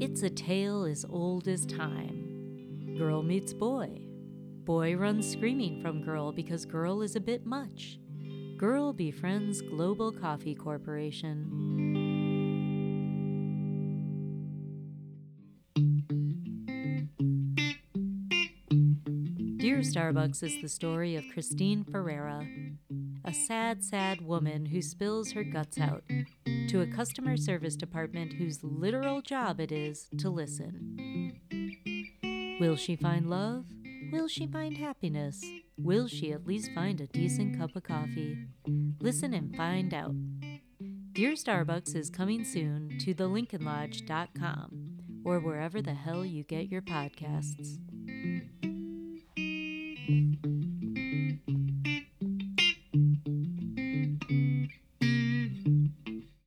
It's a tale as old as time. Girl meets boy. Boy runs screaming from girl because girl is a bit much. Girl befriends Global Coffee Corporation. Dear Starbucks is the story of Christine Ferreira, a sad, sad woman who spills her guts out to a customer service department whose literal job it is to listen. Will she find love? Will she find happiness? Will she at least find a decent cup of coffee? Listen and find out. Dear Starbucks is coming soon to thelincolnlodge.com or wherever the hell you get your podcasts.